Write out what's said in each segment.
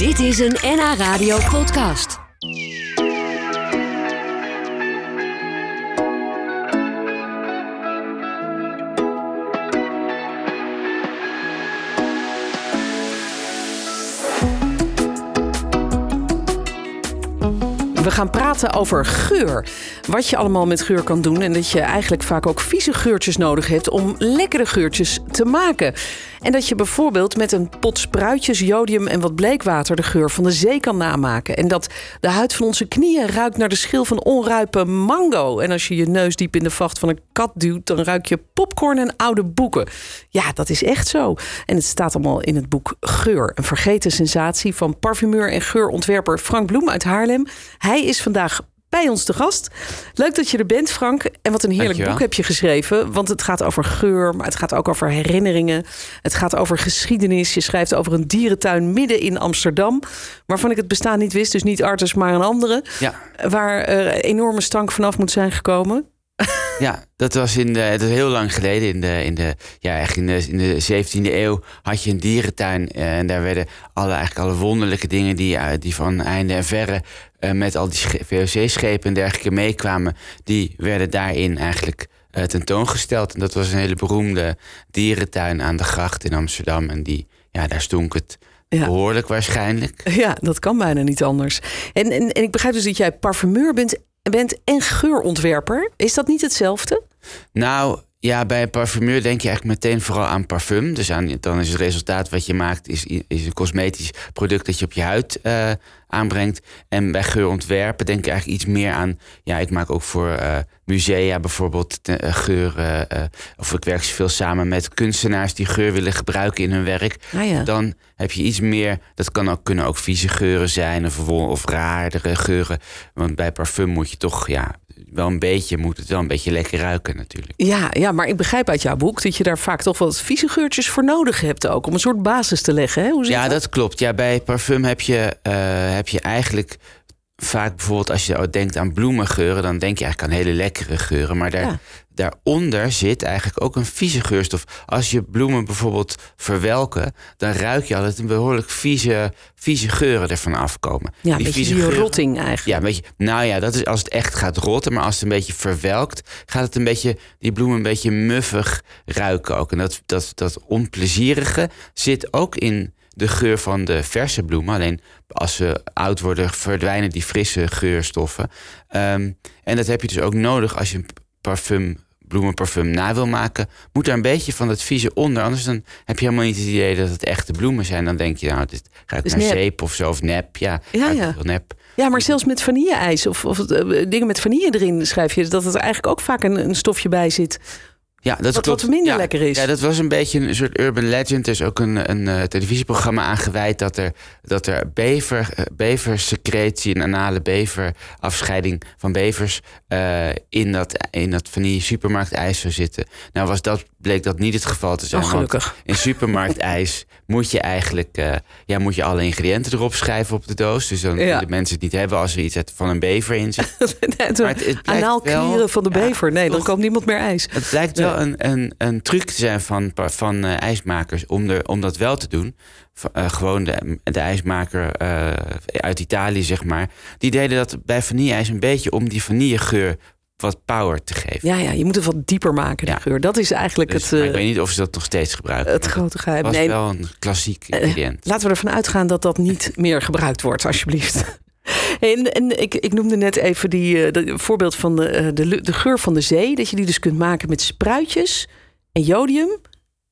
Dit is een NH Radio podcast. We gaan praten over geur. Wat je allemaal met geur kan doen. En dat je eigenlijk vaak ook vieze geurtjes nodig hebt om lekkere geurtjes te maken. En dat je bijvoorbeeld met een pot spruitjes, jodium en wat bleekwater de geur van de zee kan namaken. En dat de huid van onze knieën ruikt naar de schil van onruipe mango. En als je je neus diep in de vacht van een kat duwt, dan ruik je popcorn en oude boeken. Ja, dat is echt zo. En het staat allemaal in het boek Geur. Een vergeten sensatie van parfumeur en geurontwerper Frank Bloem uit Haarlem. Hij is vandaag bij ons te gast. Leuk dat je er bent, Frank. En wat een heerlijk Dankjewel. boek heb je geschreven. Want het gaat over geur, maar het gaat ook over herinneringen. Het gaat over geschiedenis. Je schrijft over een dierentuin midden in Amsterdam. Waarvan ik het bestaan niet wist. Dus niet Artus, maar een andere. Ja, Waar er enorme stank vanaf moet zijn gekomen. Ja, dat was in de, dat is heel lang geleden. In de, in de, ja, echt in de, in de 17e eeuw had je een dierentuin. eh, En daar werden alle, eigenlijk alle wonderlijke dingen die, eh, die van einde en verre eh, met al die sche- VOC-schepen en dergelijke meekwamen, die werden daarin eigenlijk tentoongesteld. En dat was een hele beroemde dierentuin aan de gracht in Amsterdam. En die, ja, daar stonk het Ja. behoorlijk waarschijnlijk. Ja, dat kan bijna niet anders. En, en, en ik begrijp dus dat jij parfumeur bent, bent en geurontwerper. Is dat niet hetzelfde? Nou, ja, bij een parfumeur denk je eigenlijk meteen vooral aan parfum. Dus aan, dan is het resultaat wat je maakt, is, is een cosmetisch product dat je op je huid eh, aanbrengt. En bij geurontwerpen denk je eigenlijk iets meer aan. Ja, ik maak ook voor eh, musea bijvoorbeeld te- eh, geuren. of ik werk veel samen met kunstenaars die geur willen gebruiken in hun werk. Nou ja. Dan heb je iets meer. Dat kan ook, kunnen ook vieze geuren zijn of, of raardere geuren. Want bij parfum moet je toch, ja, wel een beetje, moet het wel een beetje lekker ruiken natuurlijk. Ja, ja, maar ik begrijp uit jouw boek dat je daar vaak toch wat vieze geurtjes voor nodig hebt ook. Om een soort basis te leggen. Hè? Hoe zit Ja, dat? dat klopt. Ja, bij parfum heb je, eh, heb je eigenlijk vaak bijvoorbeeld als je denkt aan bloemengeuren, dan denk je eigenlijk aan hele lekkere geuren. Maar daar, Ja. Daaronder zit eigenlijk ook een vieze geurstof. Als je bloemen bijvoorbeeld verwelken, dan ruik je altijd een behoorlijk vieze, vieze geuren ervan afkomen. Ja, die geuren- rotting eigenlijk. Ja, een beetje, nou ja, dat is als het echt gaat rotten. Maar als het een beetje verwelkt, gaat het een beetje, die bloemen een beetje muffig ruiken ook. En dat, dat, dat onplezierige zit ook in de geur van de verse bloemen. Alleen als ze oud worden, verdwijnen die frisse geurstoffen. Ehm, en dat heb je dus ook nodig als je een parfum, bloemenparfum na wil maken. Moet er een beetje van dat vieze onder. Anders dan heb je helemaal niet het idee dat het echte bloemen zijn. Dan denk je, nou, dit ruikt Is naar nep. zeep of zo, of nep. Ja, Ja, ja. heel nep. Ja, maar zelfs met vanille-ijs of, of eh, dingen met vanille erin schrijf je dat er eigenlijk ook vaak een, een stofje bij zit. Ja, dat Wat- klopt. wat minder ja, lekker is. Ja, dat was een beetje een soort urban legend. Er is ook een, een eh, televisieprogramma aan gewijd dat er, dat er bever, eh, beversecretie, een anale beverafscheiding van bevers eh, in, dat, in dat vanille supermarktijs zou zitten. Nou was dat, bleek dat niet het geval te zijn. Oh, gelukkig. in supermarktijs moet je eigenlijk eh, ja, moet je alle ingrediënten erop schrijven op de doos. Dus dan Ja. mensen het niet hebben als er iets van een bever in zit. Maar het- wel- van de ja, bever. Nee, dan toch? koopt niemand meer ijs. Het blijkt wel een, een, een truc te zijn van, van eh, ijsmakers om, er, om dat wel te doen. Eh, gewoon de, de ijsmaker uit Italië, zeg maar. Die deden dat bij vanilleijs een beetje om die vanillegeur wat power te geven. Ja, ja, je moet het wat dieper maken, die Ja. geur. Dat is eigenlijk Dus, het, maar eh, ik weet niet of ze dat nog steeds gebruiken. het grote geheim. dat Nee, wel een klassiek Eh, ingrediënt. Laten we ervan uitgaan dat dat niet meer gebruikt wordt, alsjeblieft. En, en ik, ik noemde net even die eh, de, voorbeeld van de, de, de geur van de zee. Dat je die dus kunt maken met spruitjes en jodium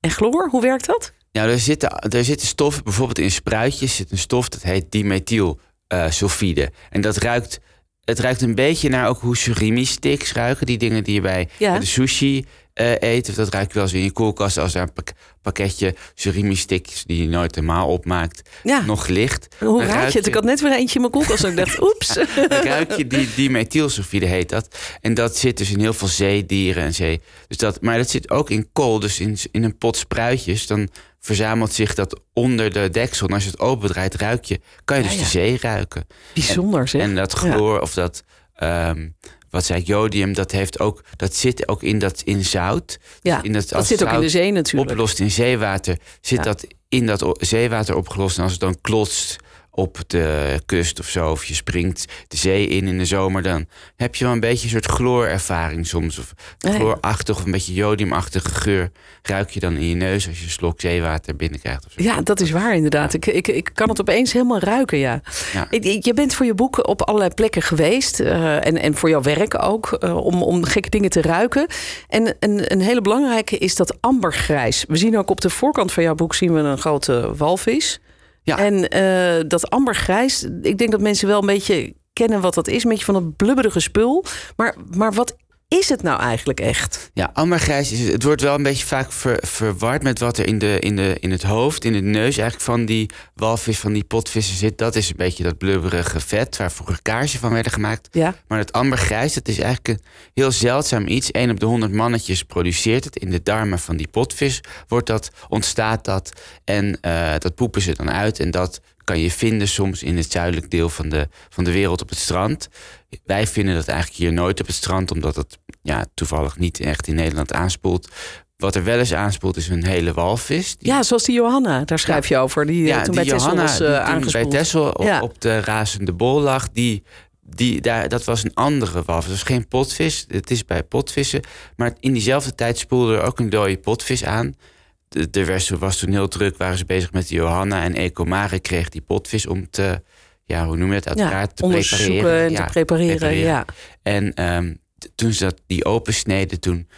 en chloor. Hoe werkt dat? Nou, er zitten, er zitten stoffen, bijvoorbeeld in spruitjes zit een stof dat heet dimethylsulfide. en dat ruikt, het ruikt een beetje naar ook hoe surimi sticks ruiken. Die dingen die je bij Ja. de sushi eh, eet. Of dat ruik je wel eens in je koelkast als daar een pak- pakketje surimi sticks die je nooit helemaal opmaakt Ja. nog ligt. Hoe ruik je het? Ik had net weer eentje in mijn koelkast. en ik dacht, oeps. dan ruik je die dimethylsulfide heet dat. En dat zit dus in heel veel zeedieren en zee. Dus dat, maar dat zit ook in kool, dus in, in een pot spruitjes. Dan verzamelt zich dat onder de deksel. En als je het opendraait, ruik je, kan je dus Ja, ja. de zee ruiken. Bijzonder zeg. En dat chloor of dat, ehm, wat zei ik, jodium, dat, heeft ook, dat zit ook in, dat, in zout. ja, in dat, dat zit ook in de zee natuurlijk. Opgelost in zeewater, zit Ja. dat in dat zeewater opgelost. En als het dan klotst op de kust of zo, of je springt de zee in in de zomer, dan heb je wel een beetje een soort chloorervaring soms. Of chloorachtig of een beetje jodiumachtige geur ruik je dan in je neus als je een slok zeewater binnenkrijgt. Of zo. Ja, dat is waar inderdaad. Ik, ik, ik kan het opeens helemaal ruiken, ja. Je bent voor je boek op allerlei plekken geweest. eh, en, en voor jouw werk ook. eh, om, om gekke dingen te ruiken. En een, een hele belangrijke is dat ambergrijs. We zien ook op de voorkant van jouw boek zien we een grote walvis. En eh, dat ambergrijs, ik denk dat mensen wel een beetje kennen wat dat is. Een beetje van dat blubberige spul. Maar, maar wat is het nou eigenlijk echt? Ja, ambergrijs is het wordt wel een beetje vaak ver- verward met wat er in, de, in, de, in het hoofd, in de neus eigenlijk van die walvis, van die potvissen zit. Dat is een beetje dat blubberige vet waar vroeger kaarsen van werden gemaakt. Ja. Maar het ambergrijs, dat is eigenlijk een heel zeldzaam iets. Eén op de honderd mannetjes produceert het. In de darmen van die potvis wordt dat, ontstaat dat. En eh, dat poepen ze dan uit. En dat kan je vinden soms in het zuidelijk deel van de, van de wereld op het strand. Wij vinden dat eigenlijk hier nooit op het strand, omdat het ja, toevallig niet echt in Nederland aanspoelt. Wat er wel eens aanspoelt is een hele walvis. Die- Ja, zoals die Johanna, daar schrijf je over. Die eh, toen bij Texel was die eh, bij. Texel op, Ja. op de razende bol lag, die, die, daar, dat was een andere walvis. Dat was geen potvis, het is bij potvissen. Maar in diezelfde tijd spoelde er ook een dode potvis aan. De, de was, toen heel druk, waren ze bezig met Johanna. En Ecomare kreeg die potvis om te, ja, hoe noem je het, uit ja, elkaar te onderzoeken prepareren. en Ja, te prepareren. Ja. En ehm, toen ze dat, die opensneden, toen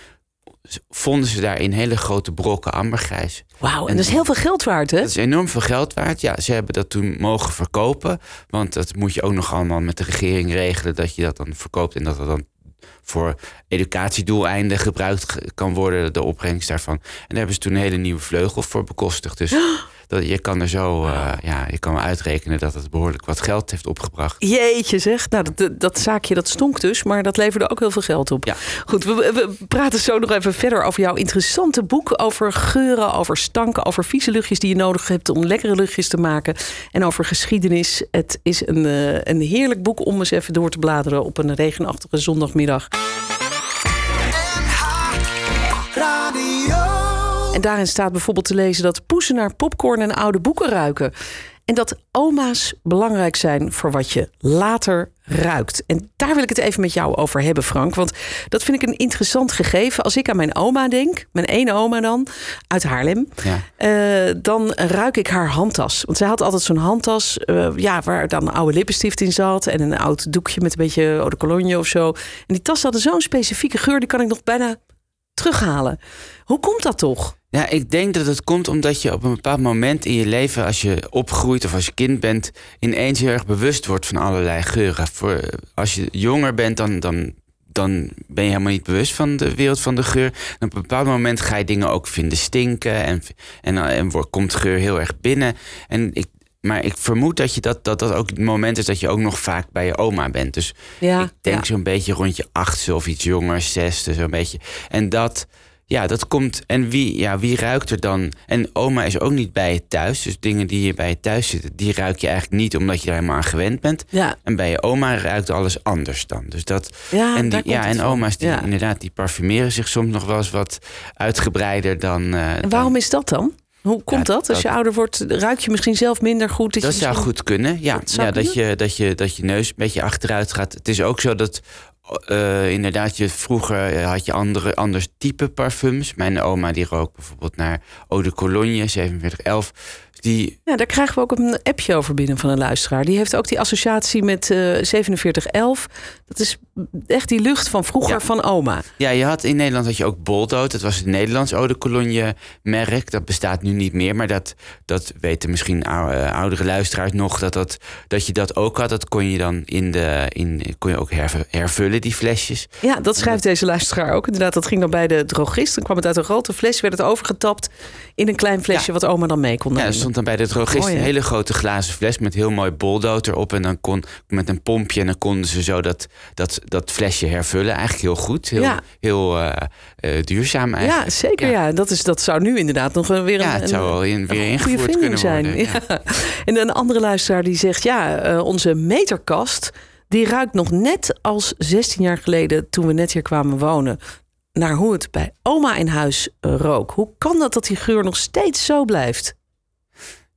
vonden ze daarin hele grote brokken ambergrijs. Wauw, en En- dat is heel veel geld waard, hè? Dat is enorm veel geld waard. Ja, ze hebben dat toen mogen verkopen. Want dat moet je ook nog allemaal met de regering regelen. Dat je dat dan verkoopt en dat dat dan voor educatiedoeleinden gebruikt ge- kan worden. De opbrengst daarvan. En daar hebben ze toen een hele nieuwe vleugel voor bekostigd. Dus dat, je kan er zo, eh, ja, je kan uitrekenen dat het behoorlijk wat geld heeft opgebracht. Jeetje zeg, nou, dat- dat, dat zaakje dat stonk dus, maar dat leverde ook heel veel geld op. Ja. Goed, we, we praten zo nog even verder over jouw interessante boek. Over geuren, over stanken, over vieze luchtjes die je nodig hebt om lekkere luchtjes te maken. En over geschiedenis. Het is een, eh, een heerlijk boek om eens even door te bladeren op een regenachtige zondagmiddag. En daarin staat bijvoorbeeld te lezen dat poezen naar popcorn en oude boeken ruiken. En dat oma's belangrijk zijn voor wat je later ruikt. En daar wil ik het even met jou over hebben, Frank. Want dat vind ik een interessant gegeven. Als ik aan mijn oma denk, mijn ene oma dan, uit Haarlem. Ja. eh, dan ruik ik haar handtas. Want zij had altijd zo'n handtas eh, ja, waar dan een oude lippenstift in zat. En een oud doekje met een beetje eau de cologne of zo. En die tas hadden zo'n specifieke geur, die kan ik nog bijna terughalen. Hoe komt dat toch? Ja, ik denk dat het komt omdat je op een bepaald moment in je leven, als je opgroeit of als je kind bent, ineens heel erg bewust wordt van allerlei geuren. Voor, als je jonger bent, dan, dan, dan ben je helemaal niet bewust van de wereld van de geur. En op een bepaald moment ga je dingen ook vinden stinken en, en, en wordt, komt geur heel erg binnen. En ik, maar ik vermoed dat, je dat, dat dat ook het moment is dat je ook nog vaak bij je oma bent. Dus Ja, ik denk ja. zo'n beetje rond je achtste of iets jonger, zesde, zo'n beetje. En dat, ja, dat komt. En wie, ja, wie ruikt er dan? En oma is ook niet bij je thuis. Dus dingen die hier bij je thuis zitten, die ruik je eigenlijk niet omdat je daar helemaal aan gewend bent. Ja, En bij je oma ruikt alles anders dan. Dus dat. ja, en die, ja, en van. oma's die Ja. inderdaad, die parfumeren zich soms nog wel eens wat uitgebreider dan. eh, En waarom dan- is dat dan? Hoe komt Ja, dat? Als dat- je ouder wordt, ruik je misschien zelf minder goed? Dat je zou misschien- goed kunnen. Ja, Dat ja dat, je, dat, je, dat je neus een beetje achteruit gaat. Het is ook zo dat eh, inderdaad, je, vroeger eh, had je andere, anders type parfums. Mijn oma die rook bijvoorbeeld naar Eau de Cologne 4711. Die, Ja, daar krijgen we ook een appje over binnen van een luisteraar. Die heeft ook die associatie met eh 4711. Dat is echt die lucht van vroeger Ja. van oma. ja, je had in Nederland had je ook Boldood. Dat was het Nederlands Eau de Cologne merk. Dat bestaat nu niet meer. Maar dat, dat weten misschien eh, oudere luisteraars nog. Dat, dat, dat je dat ook had. Dat kon je dan in de, in, kon je ook herv- hervullen, die flesjes. Ja, dat schrijft deze luisteraar ook. Inderdaad, dat ging dan bij de drogist. Dan kwam het uit een grote fles, werd het overgetapt in een klein flesje Ja. wat oma dan mee kon Ja, nemen. er stond dan bij de drogist Mooi, een hele grote glazen fles met heel mooi boldood erop. En dan kon met een pompje en dan konden ze zo dat, dat, dat flesje hervullen. Eigenlijk heel goed. Heel, Ja. heel eh, eh, duurzaam eigenlijk. ja, zeker. Ja. Dat, is, dat zou nu inderdaad nog weer een, Ja, het zou wel in, weer ingevoerd kunnen zijn. worden. Ja. En een andere luisteraar die zegt: ja, eh, onze meterkast die ruikt nog net als 16 jaar geleden toen we net hier kwamen wonen. Naar hoe het bij oma in huis rook. Hoe kan dat dat die geur nog steeds zo blijft?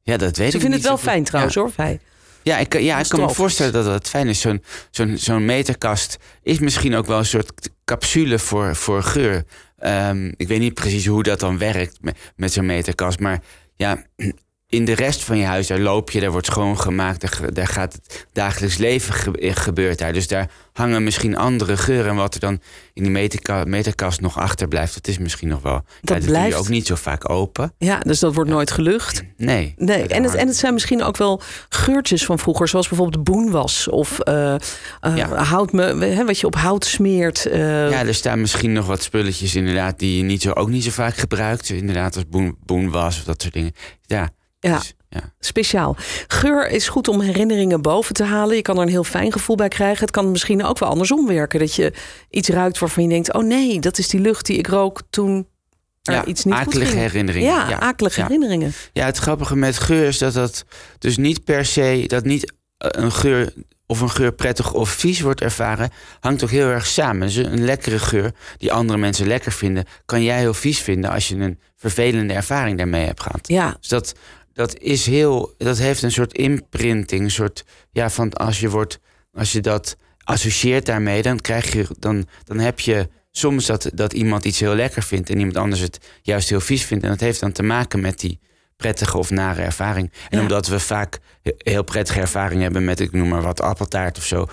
Ja, dat weet Ze ik vinden niet het wel fijn trouwens Ja. hoor, Fij. Ja, ik, ja, ik kan me voorstellen dat dat fijn is. Zo'n zo'n zo'n meterkast is misschien ook wel een soort capsule voor, voor geur. Ehm, ik weet niet precies hoe dat dan werkt met, met zo'n meterkast. Maar ja, in de rest van je huis, daar loop je, daar wordt schoongemaakt. Daar, daar gaat het dagelijks leven ge- eh, gebeurt daar. Dus daar hangen misschien andere geuren. En wat er dan in die meterka- meterkast nog achterblijft, dat is misschien nog wel... Dat ja, doe blijft- je ook niet zo vaak open. Ja, dus dat wordt nooit gelucht. Nee. Nee, en het, en het zijn misschien ook wel geurtjes van vroeger, zoals bijvoorbeeld de boenwas of Ja. hout, me- hè, wat je op hout smeert. Ja, er staan misschien nog wat spulletjes inderdaad die je niet zo, ook niet zo vaak gebruikt. Inderdaad, als boen, boenwas of dat soort dingen. Ja, ja, dus, ja. speciaal. Geur is goed om herinneringen boven te halen. Je kan er een heel fijn gevoel bij krijgen. Het kan misschien ook wel andersom werken. Dat je iets ruikt waarvan je denkt: oh nee, dat is die lucht die ik rook toen er ja, iets niet goed akelige ging. herinneringen. Ja, akelige ja. herinneringen. Ja, het grappige met geur is dat dat dus niet per se dat niet eh, een geur of een geur prettig of vies wordt ervaren, hangt ook heel erg samen. Dus een lekkere geur die andere mensen lekker vinden, kan jij heel vies vinden als je een vervelende ervaring daarmee hebt gehad. Ja, Dus dat, dat is heel, dat heeft een soort imprinting, een soort ja, van als je wordt, als je dat associeert daarmee, dan krijg je, dan, dan heb je soms dat, dat iemand iets heel lekker vindt en iemand anders het juist heel vies vindt. En dat heeft dan te maken met die prettige of nare ervaring. En Ja. omdat we vaak he- heel prettige ervaring hebben met, ik noem maar wat, appeltaart of zo,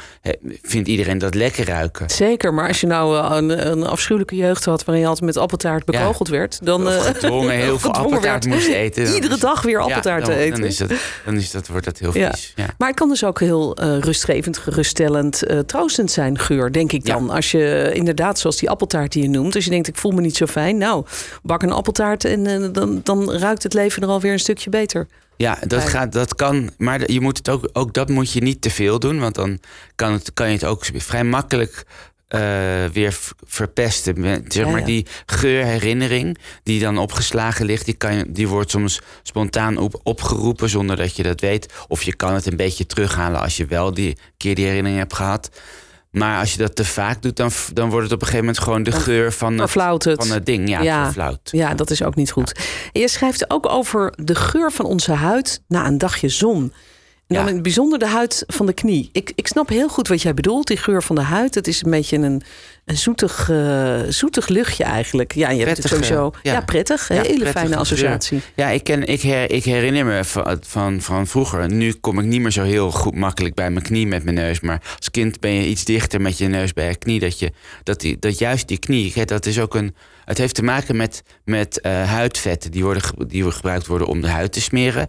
vindt iedereen dat lekker ruiken. zeker. Maar als je nou eh, een, een afschuwelijke jeugd had waarin je altijd met appeltaart bekogeld werd, dan Of eh, gedwongen heel veel gedwongen appeltaart werd moest eten. iedere is- dag weer Ja, appeltaart dan, eten. Dan, is dat, dan is dat, wordt dat heel vies. Ja. Maar het kan dus ook heel eh, rustgevend, geruststellend, troostend zijn, geur, denk ik dan. Als je inderdaad, zoals die appeltaart die je noemt, als je denkt, ik voel me niet zo fijn. Nou, bak een appeltaart en dan, dan ruikt het leven er alweer een stukje beter. Ja, dat, gaat, dat kan. Maar je moet het ook, ook dat moet je niet te veel doen. Want dan kan, het, kan je het ook vrij makkelijk eh, weer verpesten. Zeg Ja, maar die geurherinnering die dan opgeslagen ligt, die, kan je, die wordt soms spontaan op, opgeroepen zonder dat je dat weet. Of je kan het een beetje terughalen als je wel die keer die herinnering hebt gehad. Maar als je dat te vaak doet, dan, dan wordt het op een gegeven moment gewoon de geur van het, van het ding. Ja, Ja. Ja, dat is ook niet goed. En je schrijft ook over de geur van onze huid na een dagje zon. En dan Ja. in het bijzonder de huid van de knie. Ik, ik snap heel goed wat jij bedoelt, die geur van de huid. Het is een beetje een, een zoetig, eh, zoetig luchtje eigenlijk. Ja, je hebt het sowieso. Ja, ja. prettig. Ja, hele fijne associatie. Ja, ik, ken, ik, her, ik herinner me van, van, van vroeger. Nu kom ik niet meer zo heel goed makkelijk bij mijn knie met mijn neus. Maar als kind ben je iets dichter met je neus bij je knie. Dat, je, dat, die, dat juist die knie, hè, dat is ook een. Het heeft te maken met, met eh, huidvetten die, worden, die gebruikt worden om de huid te smeren.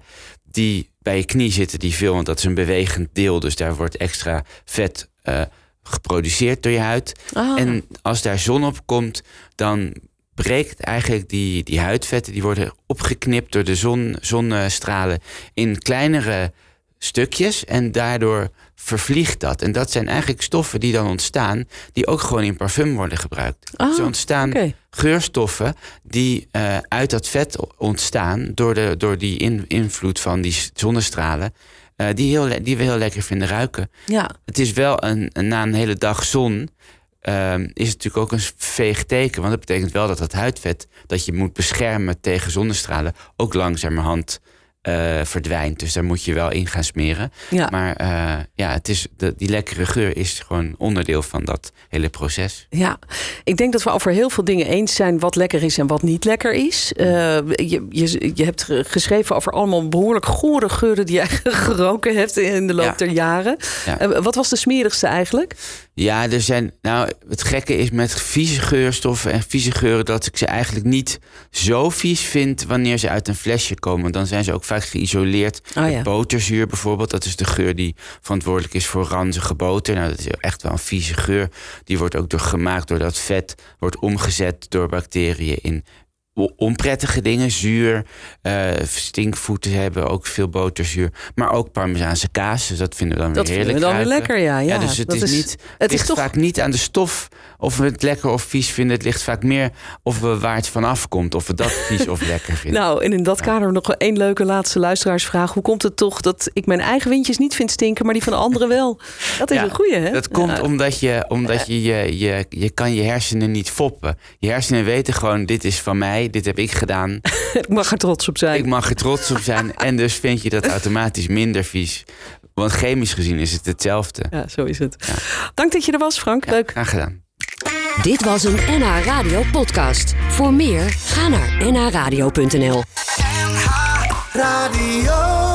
Die bij je knie zitten, die veel, want dat is een bewegend deel. Dus daar wordt extra vet eh, geproduceerd door je huid. Ah, En als daar zon op komt, dan breekt eigenlijk die, die huidvetten, die worden opgeknipt door de zon, zonnestralen in kleinere stukjes. En daardoor vervliegt dat. En dat zijn eigenlijk stoffen die dan ontstaan, die ook gewoon in parfum worden gebruikt. Ah, dus ontstaan geurstoffen die eh, uit dat vet ontstaan door, de, door die in- invloed van die zonnestralen. eh, die, heel, die we heel lekker vinden ruiken Ja, het is wel een, een- na een hele dag zon. ehm, is het natuurlijk ook een veeg teken. Want dat betekent wel dat het huidvet dat je moet beschermen tegen zonnestralen ook langzamerhand eh, verdwijnt. Dus daar moet je wel in gaan smeren. ja. Maar eh, ja, het is, de, die lekkere geur is gewoon onderdeel van dat hele proces. Ja, ik denk dat we over heel veel dingen eens zijn wat lekker is en wat niet lekker is. Eh, je, je, je hebt ge- geschreven over allemaal behoorlijk gore geuren die jij geroken hebt in de loop Ja. der jaren. Ja. Wat was de smerigste eigenlijk? Ja, er zijn. Nou, het gekke is met vieze geurstoffen en vieze geuren dat ik ze eigenlijk niet zo vies vind wanneer ze uit een flesje komen. Dan zijn ze ook vaak geïsoleerd. Oh ja. Boterzuur bijvoorbeeld, dat is de geur die verantwoordelijk is voor ranzige boter. Nou, dat is echt wel een vieze geur. Die wordt ook door gemaakt doordat vet wordt omgezet door bacteriën in onprettige dingen. Zuur, eh, stinkvoeten hebben ook veel boterzuur. Maar ook parmezaanse kaas, dus dat vinden we dan Dat weer vinden heerlijk we dan weer lekker, ja. ja. Ja, dus het dat is, niet. Het, het is ligt toch vaak niet aan de stof of we het lekker of vies vinden. Het ligt vaak meer of we waar het vanaf komt. Of we dat vies of lekker vinden. Nou, en in dat kader nog één leuke laatste luisteraarsvraag. Hoe komt het toch dat ik mijn eigen windjes niet vind stinken, maar die van anderen wel? Dat is een goeie, hè? Dat komt omdat, je, omdat je, je, je, je kan je hersenen niet foppen. Je hersenen weten gewoon, dit is van mij, dit heb ik gedaan. Ik mag er trots op zijn. Ik mag er trots op zijn. En dus vind je dat automatisch minder vies. Want chemisch gezien is het hetzelfde. Ja, zo is het. Dank dat je er was, Frank. Leuk. Graag gedaan. Dit was een NH Radio podcast. Voor meer, ga naar nhradio.nl. Radio.